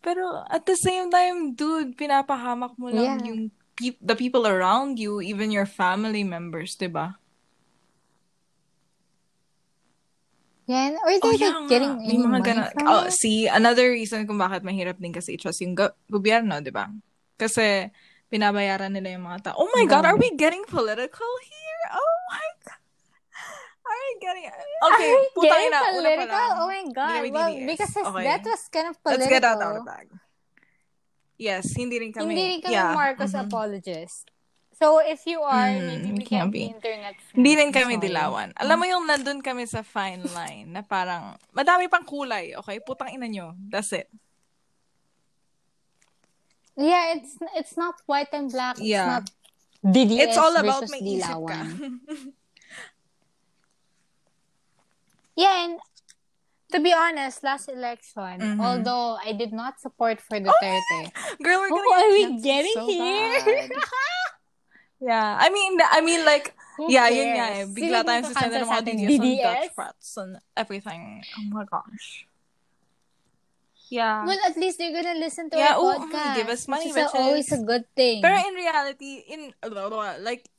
Pero at the same time, dude, pinapahamak mo lang
Yeah.
yung peop- the people around you, even your family members, di ba?
Yeah, and- or they
Oh, yeah
getting any
mga
money
gana-
from
oh,
it?
see, another reason kung bakit mahirap din kasi i-trust yung go- gobyerno, di ba? Kasi binabayaran nila yung mga tao. Oh my God, are we getting political here? Oh my Getting... Okay, putang ina, una pa lang.
Oh my God. Well, because
Okay.
that was kind of
Let's
political.
get out of the bag. Yes, hindi rin kami...
Hindi rin kami
yeah,
Marcos
mhm.
apologist. So, if you are,
Mm,
maybe we
can't
can't be internet friends.
Hindi rin kami
sorry.
dilawan. Alam mo yung nandun kami sa fine line na parang, madami pang kulay, okay? Putang ina nyo. That's it.
Yeah, it's it's not white and black. It's
Yeah.
not DDS
It's all about
versus
may isip ka.
Yeah, and to be honest, last election,
Mhm.
although I did not support for the Duterte,
Girl, we're gonna
are
get
we getting
so
here?
yeah, I mean, I mean like,
who
yeah,
cares?
yun nga eh.
Sino
Bigla
yung
tayong sasenda ng mga? DDS, on Dutch frats and everything. Oh my gosh. Yeah.
Well, at least they're gonna listen to
Yeah,
our
oo,
podcast.
give us money,
which is always a good thing.
But in reality, in, like,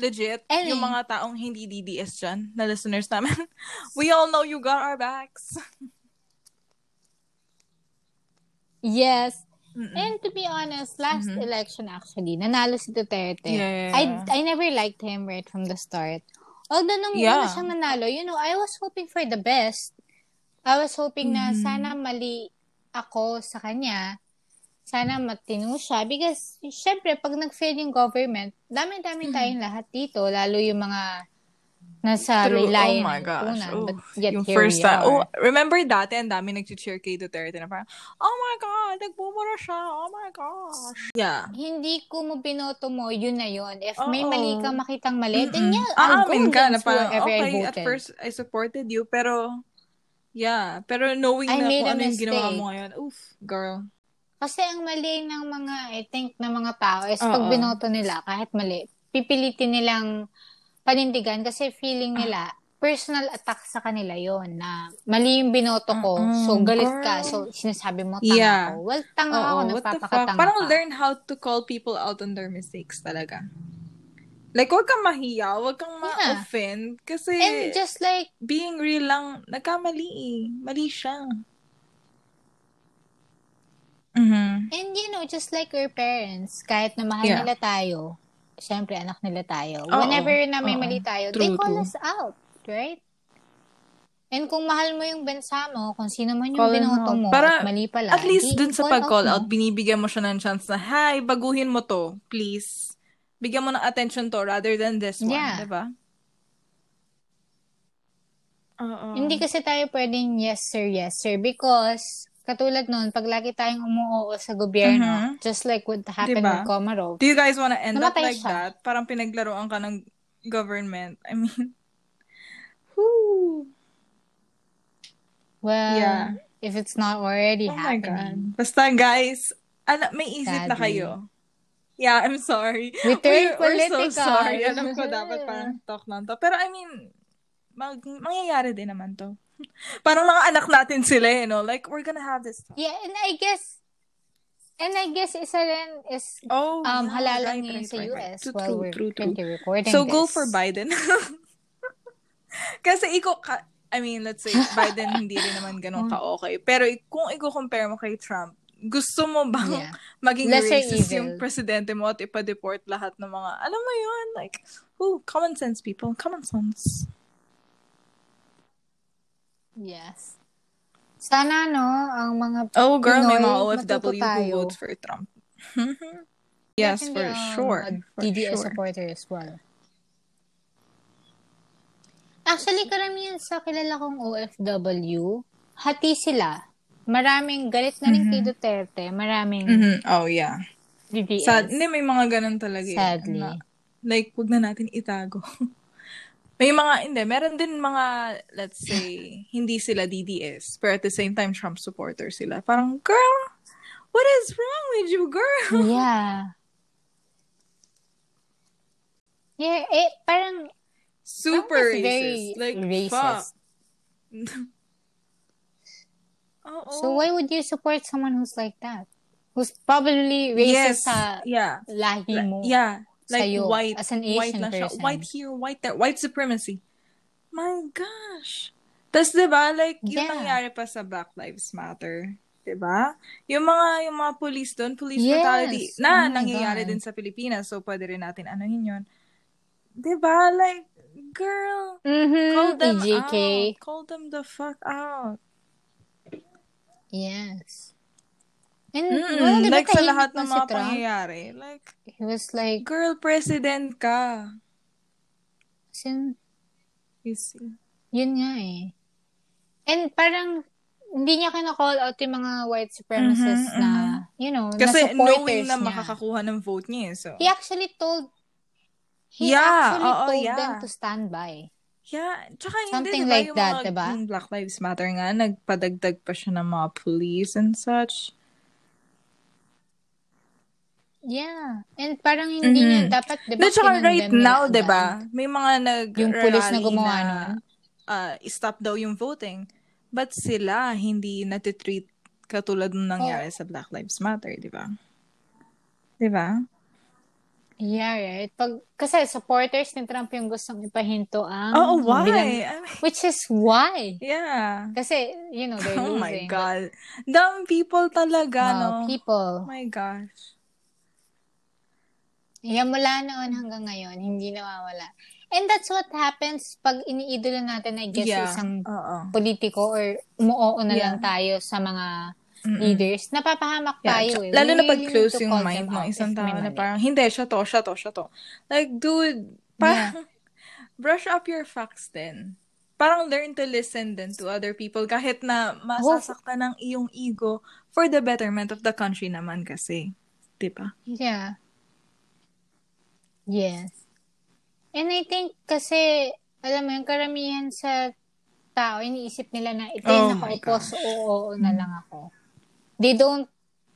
legit,
Any.
yung mga taong hindi DDS dyan, na listeners namin, we all know you got our backs.
yes.
Mm-mm.
And to be honest, last
Mhm.
election actually, nanalo si Duterte.
Yeah.
I I never liked him right from the start. Although nung
Yeah.
una siyang nanalo, you know, I was hoping for the best. I was hoping na
Mhm.
sana mali ako sa kanya. Sana matino siya. Because, syempre, pag nag-fail yung government, dami-dami
Mhm.
tayong lahat dito. Lalo yung mga nasa
True.
laylayan
Oh my gosh.
lipunan.
Oh,
But yet
yung
here
first time. Oh, remember dati, ang dami nag-cheer kay Duterte na parang, oh my God, nagbumura siya. Oh my gosh. Yeah.
Hindi ko mo binoto mo, yun na yun. If may
Oo.
mali kang makitang mali, then yeah, I'll go
Aamin ka na parang, okay, at first, I supported you, pero, yeah. Pero knowing
I
na kung ano yung ginawa mo ngayon, oof, girl.
Kasi ang mali ng mga, I think, ng mga tao is pag binoto nila, kahit mali, pipilitin nilang panindigan kasi feeling nila, personal attack sa kanila yon na mali yung binoto ko,
Mm-mm,
so galit ka,
girl.
so sinasabi mo, tanga
Yeah.
ko. Well, tanga ako,
Oo, what the fuck?
nagpapakatanga
Parang
ka.
learn how to call people out on their mistakes talaga. Like, wag kang mahiya, wag kang
Yeah.
ma-offend. Kasi,
And just like,
being real lang, nagkamali eh. Mali siya. Mhm.
and you know, just like your parents, kahit na mahal
Yeah.
nila tayo, syempre anak nila tayo,
Oo,
whenever na may
oo.
mali tayo,
True,
they call
true.
us out, right? And kung mahal mo yung bansa mo, kung sino man yung
Call
binoto
mo. Para
at mali pala,
At least dun sa
call
pag-call
mo.
out, binibigyan mo siya ng chance na, hi, baguhin mo to, please. Bigyan mo ng attention to rather than this one,
Yeah.
diba? Oo.
Hindi kasi tayo pwedeng yes sir, yes sir because katulad nun, pag lagi tayong umuoo sa gobyerno,
Mhm.
just like what happened
Diba?
with Komarov,
Do you guys wanna end up like
siya.
that? Parang pinaglaruan ka ng government. I mean, whoo.
well,
Yeah.
if it's not already
Oh my
happening.
God. Basta guys, ano, may isip na
Sadly.
kayo. Yeah, I'm sorry.
We
We're,
turned
we're so
political.
sorry. Alam ko dapat parang talk lang to. Pero I mean, mag, mangyayari din naman to. Parang mga anak natin sila eh, no? Like, we're gonna have this talk.
Yeah, and I guess, and I guess isa rin is
Oh,
um,
yeah,
halalan
right,
ngayon
right,
sa
right, right.
US
True,
while
true,
we're
true, true.
recording
So, go
this.
for Biden. Kasi iko, ka, I mean, let's say, Biden hindi rin naman ganun ka-okay. Pero kung i-compare mo kay Trump, gusto mo bang
Yeah.
maging
Lesser
racist
evil.
yung presidente mo at ipa-deport lahat ng mga, alam mo yun, like, ooh, common sense, people. Common sense.
Yes. Sana, no, ang mga
Oh, girl, may
Pinoy,
mga
matuto
OFW who votes for Trump. yes, for sure.
mga
For
DDS
sure.
supporter as well. Actually, karamihan sa kilala kong OFW, hati sila. Maraming galit na rin kay Duterte. Maraming
Mhm. Oh, yeah.
DDS.
Sad, hindi, may mga ganun talaga. eh,
Sadly.
na- like, wag na natin itago. may mga, hindi, meron din mga, let's say, hindi sila DDS, pero at the same time, Trump supporter sila. Parang, girl, what is wrong with you, girl?
Yeah. Yeah, eh, parang
Super
is very
racist. Like,
racist. So why would you support someone who's like that? Who's probably racist
yes.
sa
yeah.
lahi mo.
Yeah. Like
sa'yo
white.
as an
white
Asian
lang siya.
person.
White here, white there. White supremacy. My gosh. Tapos, di ba, like, yung
Yeah.
nangyari pa sa Black Lives Matter. Di ba? Yung mga, yung mga police doon, police
Yes.
brutality, na
Oh
nangyayari
God.
din sa Pilipinas. So, pwede rin natin anuhin yun. Di ba? Like, girl,
Mm-hmm.
call them
EJK.
out. Call them the fuck out.
Yes. And,
Mm-mm.
well, di ba
like, sa lahat ng
si
mga
Trump?
pangyayari. Like,
He was like,
girl, president ka.
sin,
see?
yun nga eh. And parang, hindi niya kina-call out yung mga white supremacists
Mhm,
na, you know,
Kasi
na supporters
knowing na
niya.
makakakuha ng vote niya eh. So,
He actually told, he
Yeah,
actually
oo,
told
yeah.
them to stand by.
yeah. Tsaka hindi,
Something
diba,
like
yung
that,
mga,
diba?
Black Lives Matter nga, nagpadagdag pa siya ng mga police and such.
Yeah. And parang hindi niya
Mhm.
dapat, di ba,
No,
kinondemn
right now,
agad?
diba, may mga nag
Yung police na gumawa nun?
uh, stop daw yung voting. But sila, hindi natitreat katulad ng nangyari
Oh.
sa Black Lives Matter, di ba? Di ba?
Yeah, right. Pag, kasi supporters ni Trump yung gustong ipahinto ang
Oh, why?
bilang-
I mean,
which is why.
yeah.
Kasi, you know, they're
Oh
losing.
my God. Dumb people talaga,
Wow,
no?
people.
Oh my gosh.
Yan mula noon hanggang ngayon, hindi nawawala. And that's what happens pag iniidolo natin, I guess,
yeah.
isang
Oo.
politiko or umuoo na
Yeah.
lang tayo sa mga
Mm-mm.
leaders. Napapahamak
Yeah,
tayo eh.
lalo
We
na pag close yung mind ng isang tao na parang, hindi, siya to, siya to, siya to. Like, dude, parang, brush up your facts din. Parang learn to listen din to other people kahit na masasaktan ng iyong ego for the betterment of the country naman kasi. Diba?
Yeah. Yes. And I think kasi, alam mo yung karamihan sa tao, iniisip nila na ito yung
Oh
nakaupo, so oo, oo na lang ako. They don't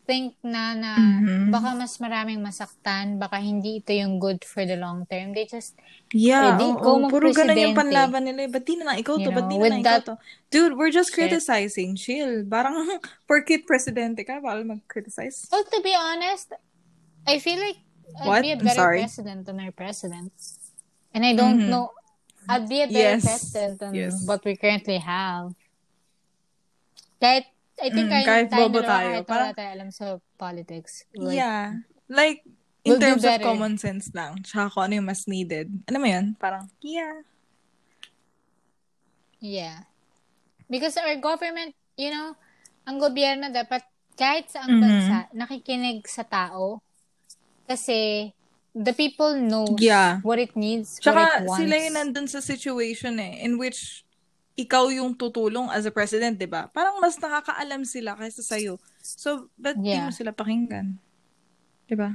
think na na
Mhm.
baka mas maraming masaktan, baka hindi ito yung good for the long term. They just,
Yeah,
Pwede
oo.
ikaw
Puro ganun yung panlaban nila. eh. Ba't di na lang ikaw
You
to? Ba't di na lang ikaw to? Dude, we're just
shit.
criticizing. Chill. Parang, porkit presidente ka, bawal mag-criticize.
well, to be honest, I feel like I'd
What?
be a
I'm
better
sorry.
president than our president. And I don't
Mhm.
know, I'd be a better
Yes.
president than
Yes.
what we currently have. Kahit, I think
Mm,
kahit, tayo
bobo tayo,
kahit wala tayo alam sa politics. Like,
yeah. Like, in
We'll
terms of common sense lang. Tsaka kung ano yung mas needed. Ano mo yun? Parang, yeah.
Yeah. Because our government, you know, ang gobyerno dapat kahit sa ang
Mhm.
bansa, nakikinig sa tao. Kasi the people know
Yeah.
what it needs, what
Tsaka,
it wants.
sila yung nandun sa situation eh, in which ikaw yung tutulong as a president, di ba? Parang mas nakakaalam sila kaysa sa'yo. So, ba't di
Yeah.
mo sila pakinggan? Di ba?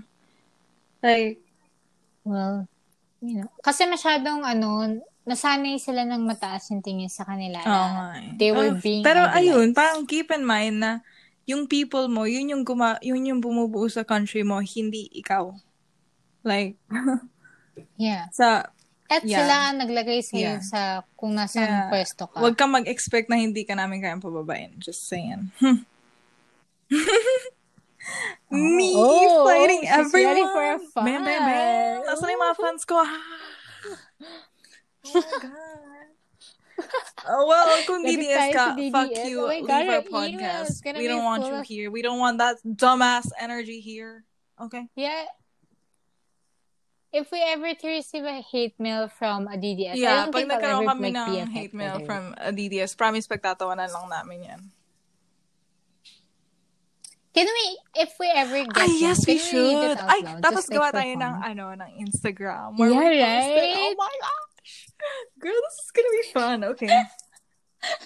Like,
Well, you know, kasi masyadong ano, nasanay sila ng mataas yung tingin sa kanila.
Oo
na
eh.
They were
Ah,
being
Pero
idolized.
ayun, parang keep in mind na yung people mo, yun yung, guma- yun yung bumubuo sa country mo, hindi ikaw. Like,
Yeah.
sa,
At
Yeah.
sila ang naglagay sa'yo
Yeah.
sa kung nasang
Yeah.
pwesto ka.
wag kang mag-expect na hindi ka namin kayang pababain. Just saying. Me
Oh,
fighting
she's
everyone.
ready for a
Bam, bam, bam.
fight.
Nasaan yung mga fans ko? Oh my God. Oh, well, kung DDS ka,
DDS.
fuck you.
Oh my
Leave our podcast. We don't want you
of-
here. We don't want that dumbass energy here. Okay?
Yeah. If we ever to receive a hate mail from a DDS, I
Yeah,
don't
pag nagkaroon kami
like,
ng hate mail from a DDS, promise pagtatawanan lang namin yan.
Can we, if we ever get
Ay, yes, we
can read it
should.
out
Ay, tapos
like,
gawa tayo ng, ano, ng Instagram. Where
Yeah,
we it.
Oh right?
Oh my gosh. Girl, this is gonna be fun. Okay.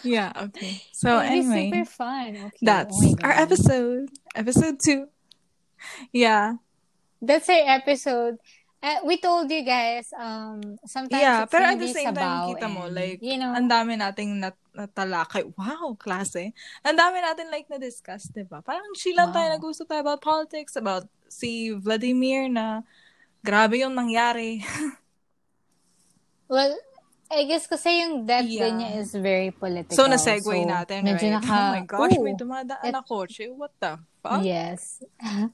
Yeah, okay. So, anyway,
super fun. Okay.
that's
oh
our episode. Episode two. Yeah.
That's our episode. Uh, we told you guys, um, sometimes
Yeah,
it's
pero at the same time, kita mo,
and,
like,
you know,
ang dami nating nat natalakay. Wow, klase. Ang dami natin, like, na-discuss, di ba? Parang chill lang tayo, nag-gusto tayo about politics, about si Vladimir na grabe yung nangyari.
well, I guess kasi yung death
Yeah.
niya is very political.
So, na-segue
So,
natin,
medyo
right?
naka-
oh my gosh, may
Ooh.
dumadaan
It-
na kotse. What the fuck?
Yes.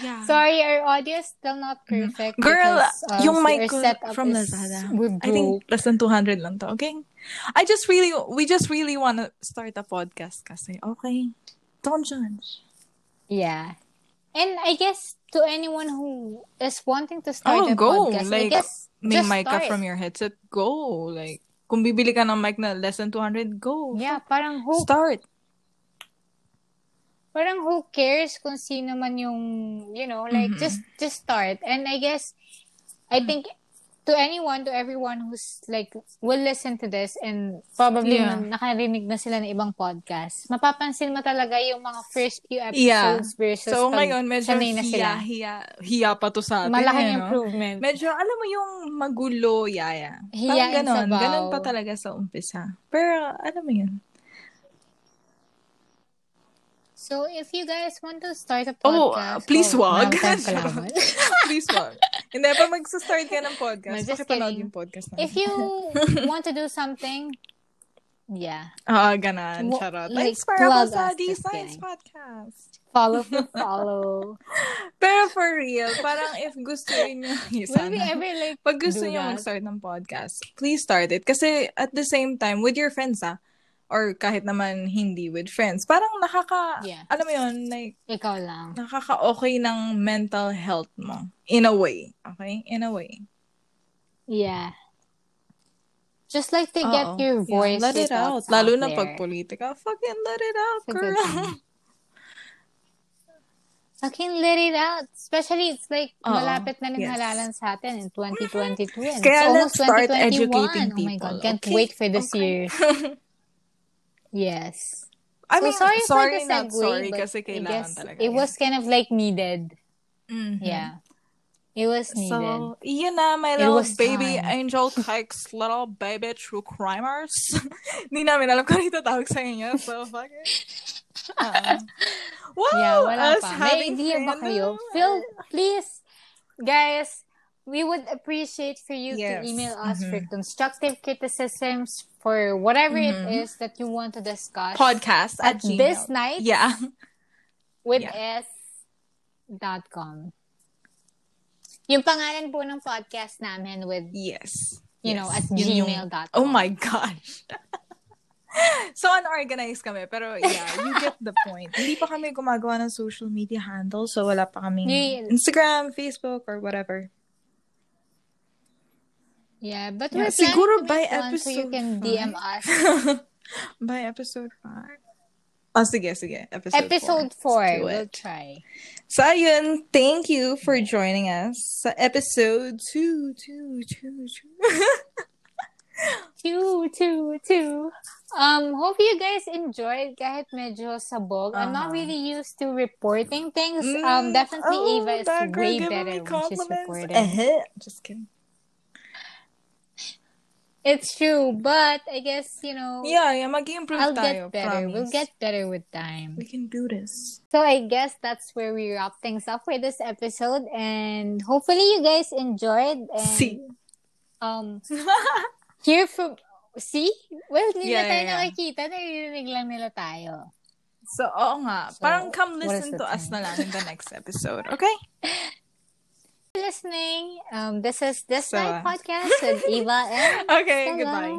Yeah.
Sorry, our audio is still not perfect.
Mm-hmm. Girl,
because, uh,
yung mic from Lazada. I think less than 200 lang to, okay? I just really, we just really want to start a podcast kasi, okay? Don't judge.
Yeah. And I guess to anyone who is wanting to start
Oh,
a
go.
podcast, I
Like,
guess
May
just
mic ka from your headset, go. Like, kung bibili ka ng mic na less than 200, go.
Yeah, parang who
Start.
parang who cares kung sino man yung, you know, like
Mm-hmm.
just just start. And I guess I think to anyone, to everyone who's like will listen to this and probably
Yeah.
na- nakarinig na sila ng ibang podcast, mapapansin mo talaga yung mga first few
Yeah.
episodes versus
So,
pag
ngayon, medyo
sanay na sila.
hiya, hiya, hiya pa to sa atin.
Malaking
eh, no?
improvement.
Medyo, alam mo yung magulo, yaya.
Hiyain
Parang ganon.
sabaw.
Ganon pa talaga sa umpisa. Pero, alam mo yun.
So, if you guys want to start a
Oh,
podcast,
please
oh,
wag.
meron tayong kalaban.
Please wag. Hindi, pag mag-start ka ng
No,
podcast,
just
pakipanood yung podcast namin.
if you want to do something, yeah,
Ah, ganan.
Wo-
Charot.
like,
Na-inspire ako
plug
sa
us,
The
just
Science
kidding.
Podcast.
follow for follow.
Pero for real, parang if gusto niyo,
Will we ever like
pag gusto niyo mag-start ng podcast, please start it. Kasi at the same time, with your friends ah, or kahit naman hindi with friends, parang nakaka,
Yeah.
alam mo yun, like,
Ikaw lang.
nakaka-okay ng mental health mo. In a way. Okay? In a way.
Yeah. Just like to get
Oo.
your
Yeah,
voice,
let
your
it out.
thoughts
Lalo
out
na
there.
pag politika. Fucking let it out,
It's
girl.
Fucking let it out. Especially, it's like,
Oo.
malapit na rin
Yes.
halalan sa atin in 2022. And
Kaya
it's
let's start
2021.
educating
Oh my
people,
God, can't
okay?
wait for this
Okay.
year. Yes.
I
So
mean,
sorry,
sorry, not
segue,
sorry kasi kailangan talaga.
it was kind of like needed.
Mhm.
Yeah. It was needed.
So, yun na, my little baby
time.
angel cakes, little baby true crimers. Hindi namin alam kung ano tawag sa inyo, so fuck it. Uh, wow,
yeah, wala
us
pa. May idea ba kayo? Feel, please, guys, we would appreciate for you
Yes.
to email us
Mhm.
for constructive criticisms for whatever
Mhm.
it is that you want to discuss
Podcast at,
at this night
Yeah.
with
Yeah.
s dot com. Yung pangalan po ng podcast namin with,
Yes.
you know,
Yes.
at
Yun yung-
gmail.com.
Oh my gosh. so, unorganized kami. Pero, yeah, you get the point. Hindi pa kami gumagawa ng social media handle. So, wala pa kaming. Instagram, Facebook, or whatever.
Yeah, but
Yeah,
we're planning
siguro
to
by
make one so you
episode
can DM us.
By episode 5. Oh, sige, sige. Episode,
Episode 4,
4.
We'll try.
So, ayun. Thank you for joining us sa episode 2, 2, 2, 2.
Two, two, two. Um, hope you guys enjoyed kahit medyo sabog. I'm not
Uh-huh.
really used to reporting things. Um, definitely
Oh,
Eva is
that girl
way
giving
better
me
when she's
compliments.
reporting.
Eh, Just kidding.
It's true, but I guess, you know,
Yeah, yeah, mag-improve
I'll
tayo.
get better. We'll get better with time.
We can do this.
So I guess that's where we wrap things up for this episode and hopefully you guys enjoyed and
See.
um hear from see? Well, hindi
Yeah,
na tayo
yeah, yeah.
nakikita, naririnig lang nila tayo.
So, oo nga.
So,
Parang come listen to us
time?
na lang in the next episode, okay?
listening. Um, this is This
So,
Night Podcast with Eva and
Okay,
Stella.
goodbye.